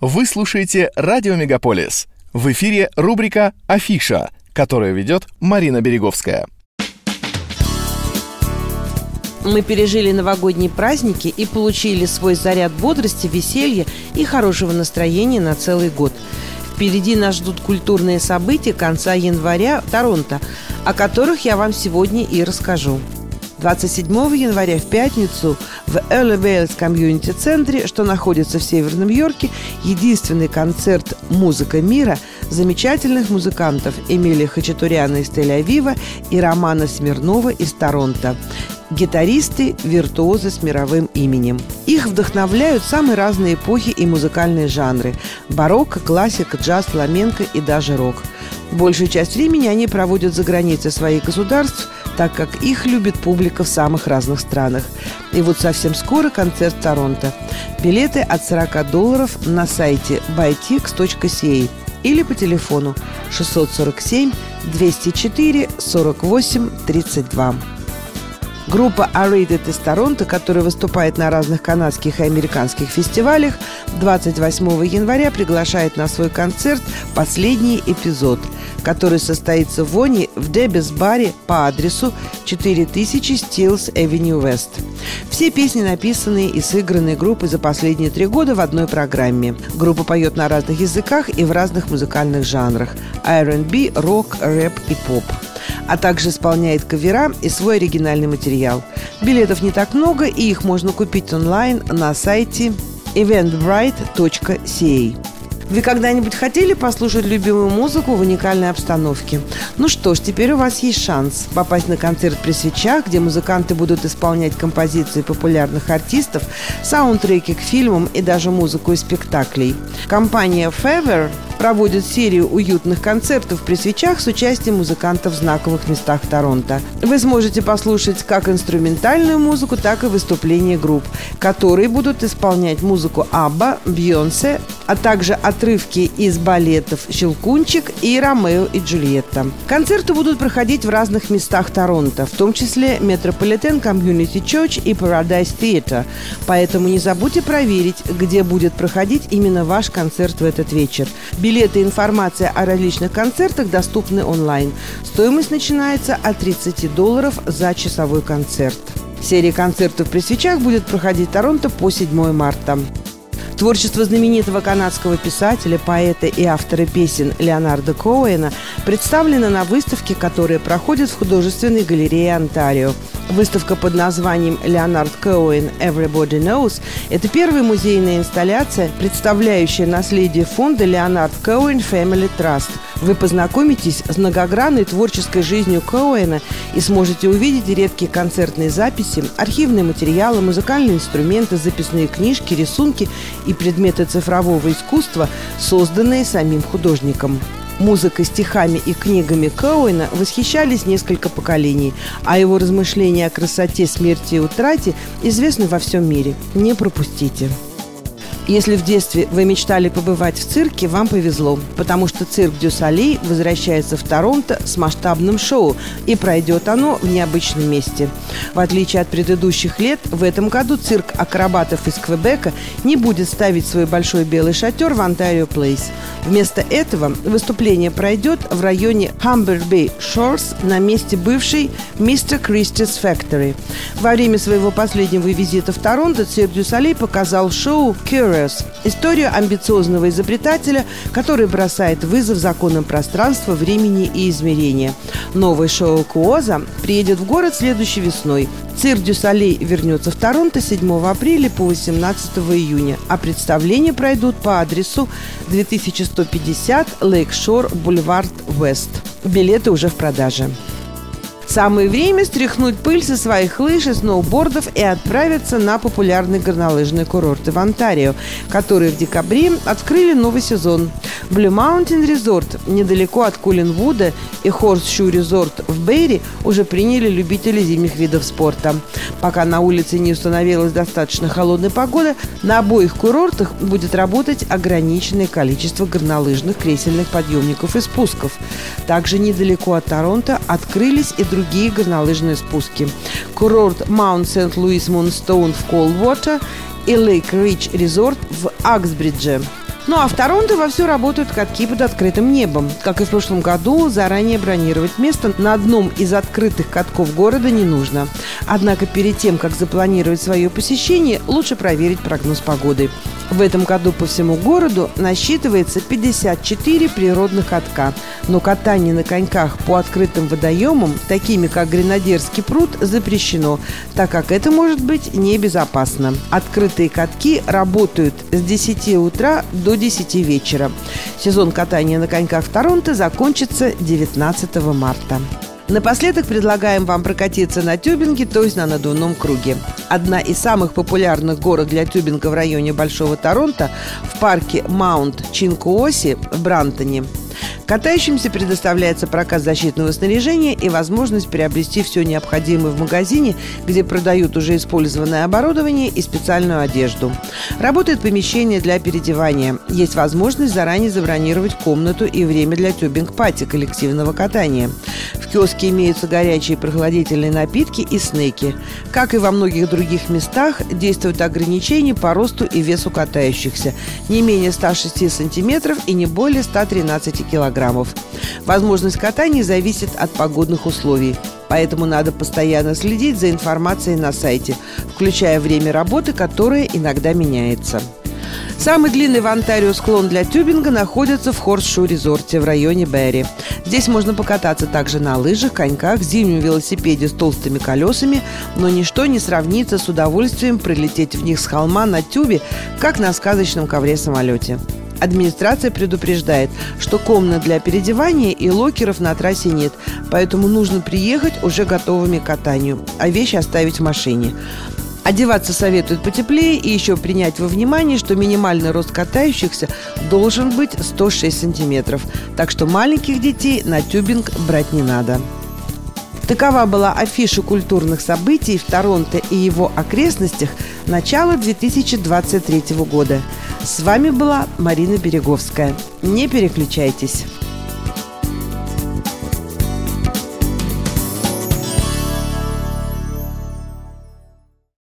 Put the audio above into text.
Вы слушаете «Радио Мегаполис». В эфире рубрика «Афиша», которую ведет Марина Береговская. Мы пережили новогодние праздники и получили свой заряд бодрости, веселья и хорошего настроения на целый год. Впереди нас ждут культурные события конца января в Торонто, о которых я вам сегодня и расскажу. 27 января в пятницу в Early Wales Community центре, что находится в Северном Йорке, единственный концерт «Музыка мира» замечательных музыкантов Эмилия Хачатуряна из Тель-Авива и Романа Смирнова из Торонто гитаристы, виртуозы с мировым именем. Их вдохновляют самые разные эпохи и музыкальные жанры – барокко, классика, джаз, фламенко и даже рок. Большую часть времени они проводят за границей своих государств – так как их любит публика в самых разных странах. И вот совсем скоро концерт в Торонто. Билеты от 40 долларов на сайте bytix.ca или по телефону 647 204 48 32. Группа Aerated из Торонто, которая выступает на разных канадских и американских фестивалях, 28 января приглашает на свой концерт «Последний эпизод», который состоится в Вони в Дебис баре по адресу 4000 Steels Avenue West. Все песни написаны и сыграны группой за последние три года в одной программе. Группа поет на разных языках и в разных музыкальных жанрах – R&B, рок, рэп и поп а также исполняет кавера и свой оригинальный материал. Билетов не так много, и их можно купить онлайн на сайте eventbrite.ca. Вы когда-нибудь хотели послушать любимую музыку в уникальной обстановке? Ну что ж, теперь у вас есть шанс попасть на концерт при свечах, где музыканты будут исполнять композиции популярных артистов, саундтреки к фильмам и даже музыку из спектаклей. Компания Fever проводит серию уютных концертов при свечах с участием музыкантов в знаковых местах Торонто. Вы сможете послушать как инструментальную музыку, так и выступления групп, которые будут исполнять музыку Абба, Бьонсе, а также отрывки из балетов «Щелкунчик» и «Ромео и Джульетта». Концерты будут проходить в разных местах Торонто, в том числе Метрополитен Community Church и Paradise Theatre, поэтому не забудьте проверить, где будет проходить именно ваш концерт в этот вечер. Билеты и информация о различных концертах доступны онлайн. Стоимость начинается от 30 долларов за часовой концерт. Серия концертов при свечах будет проходить в Торонто по 7 марта. Творчество знаменитого канадского писателя, поэта и автора песен Леонарда Коуэна представлено на выставке, которая проходит в художественной галерее Онтарио. Выставка под названием «Леонард Коуэн Everybody Knows» – это первая музейная инсталляция, представляющая наследие фонда «Леонард Коуэн Family Trust». Вы познакомитесь с многогранной творческой жизнью Коуэна и сможете увидеть редкие концертные записи, архивные материалы, музыкальные инструменты, записные книжки, рисунки и предметы цифрового искусства, созданные самим художником. Музыкой, стихами и книгами Коуэна восхищались несколько поколений, а его размышления о красоте, смерти и утрате известны во всем мире. Не пропустите. Если в детстве вы мечтали побывать в цирке, вам повезло, потому что цирк Дю Солей возвращается в Торонто с масштабным шоу, и пройдет оно в необычном месте. В отличие от предыдущих лет, в этом году цирк акробатов из Квебека не будет ставить свой большой белый шатер в Онтарио Плейс. Вместо этого выступление пройдет в районе Humber Bay Shores на месте бывшей Mr. Christie's Factory. Во время своего последнего визита в Торонто цирк Дю Солей показал шоу «Curious Express. Историю амбициозного изобретателя, который бросает вызов законам пространства, времени и измерения. Новое шоу Kooza приедет в город следующей весной. Цирк Дю Солей вернется в Торонто 7 апреля по 18 июня, а представления пройдут по адресу 2150 Lake Shore Boulevard West. Билеты уже в продаже. Самое время стряхнуть пыль со своих лыж и сноубордов и отправиться на популярные горнолыжные курорты в Онтарио, которые в декабре открыли новый сезон. Blue Mountain Resort недалеко от Кулинвуда и Horseshoe Resort в Бейри уже приняли любители зимних видов спорта. Пока на улице не установилась достаточно холодная погода, на обоих курортах будет работать ограниченное количество горнолыжных кресельных подъемников и спусков. Также недалеко от Торонто открылись и другие другие горнолыжные спуски. Курорт Маунт Сент-Луис Мунстоун в Колдвотер и Лейк Рич Резорт в Аксбридже. Ну а в Торонто вовсю работают катки под открытым небом. Как и в прошлом году, заранее бронировать место на одном из открытых катков города не нужно. Однако перед тем, как запланировать свое посещение, лучше проверить прогноз погоды. В этом году по всему городу насчитывается 54 природных катка. Но катание на коньках по открытым водоемам, такими как Гренадерский пруд, запрещено, так как это может быть небезопасно. Открытые катки работают с 10 утра до 10 вечера. Сезон катания на коньках в Торонто закончится 19 марта. Напоследок предлагаем вам прокатиться на тюбинге, то есть на надувном круге. Одна из самых популярных горок для тюбинга в районе Большого Торонто в парке Маунт Чинкуоси в Брантоне – Катающимся предоставляется прокат защитного снаряжения и возможность приобрести все необходимое в магазине, где продают уже использованное оборудование и специальную одежду. Работает помещение для переодевания. Есть возможность заранее забронировать комнату и время для тюбинг-пати коллективного катания. В киоске имеются горячие прохладительные напитки и снеки. Как и во многих других местах, действуют ограничения по росту и весу катающихся. Не менее 106 сантиметров и не более 113 килограммов. Возможность катания зависит от погодных условий. Поэтому надо постоянно следить за информацией на сайте, включая время работы, которое иногда меняется. Самый длинный в Онтарио склон для тюбинга находится в Хорсшу-резорте в районе Берри. Здесь можно покататься также на лыжах, коньках, зимнем велосипеде с толстыми колесами, но ничто не сравнится с удовольствием прилететь в них с холма на тюбе, как на сказочном ковре-самолете. Администрация предупреждает, что комнат для переодевания и локеров на трассе нет, поэтому нужно приехать уже готовыми к катанию, а вещи оставить в машине. Одеваться советуют потеплее и еще принять во внимание, что минимальный рост катающихся должен быть 106 сантиметров, так что маленьких детей на тюбинг брать не надо. Такова была афиша культурных событий в Торонто и его окрестностях начала 2023 года. С вами была Марина Береговская. Не переключайтесь.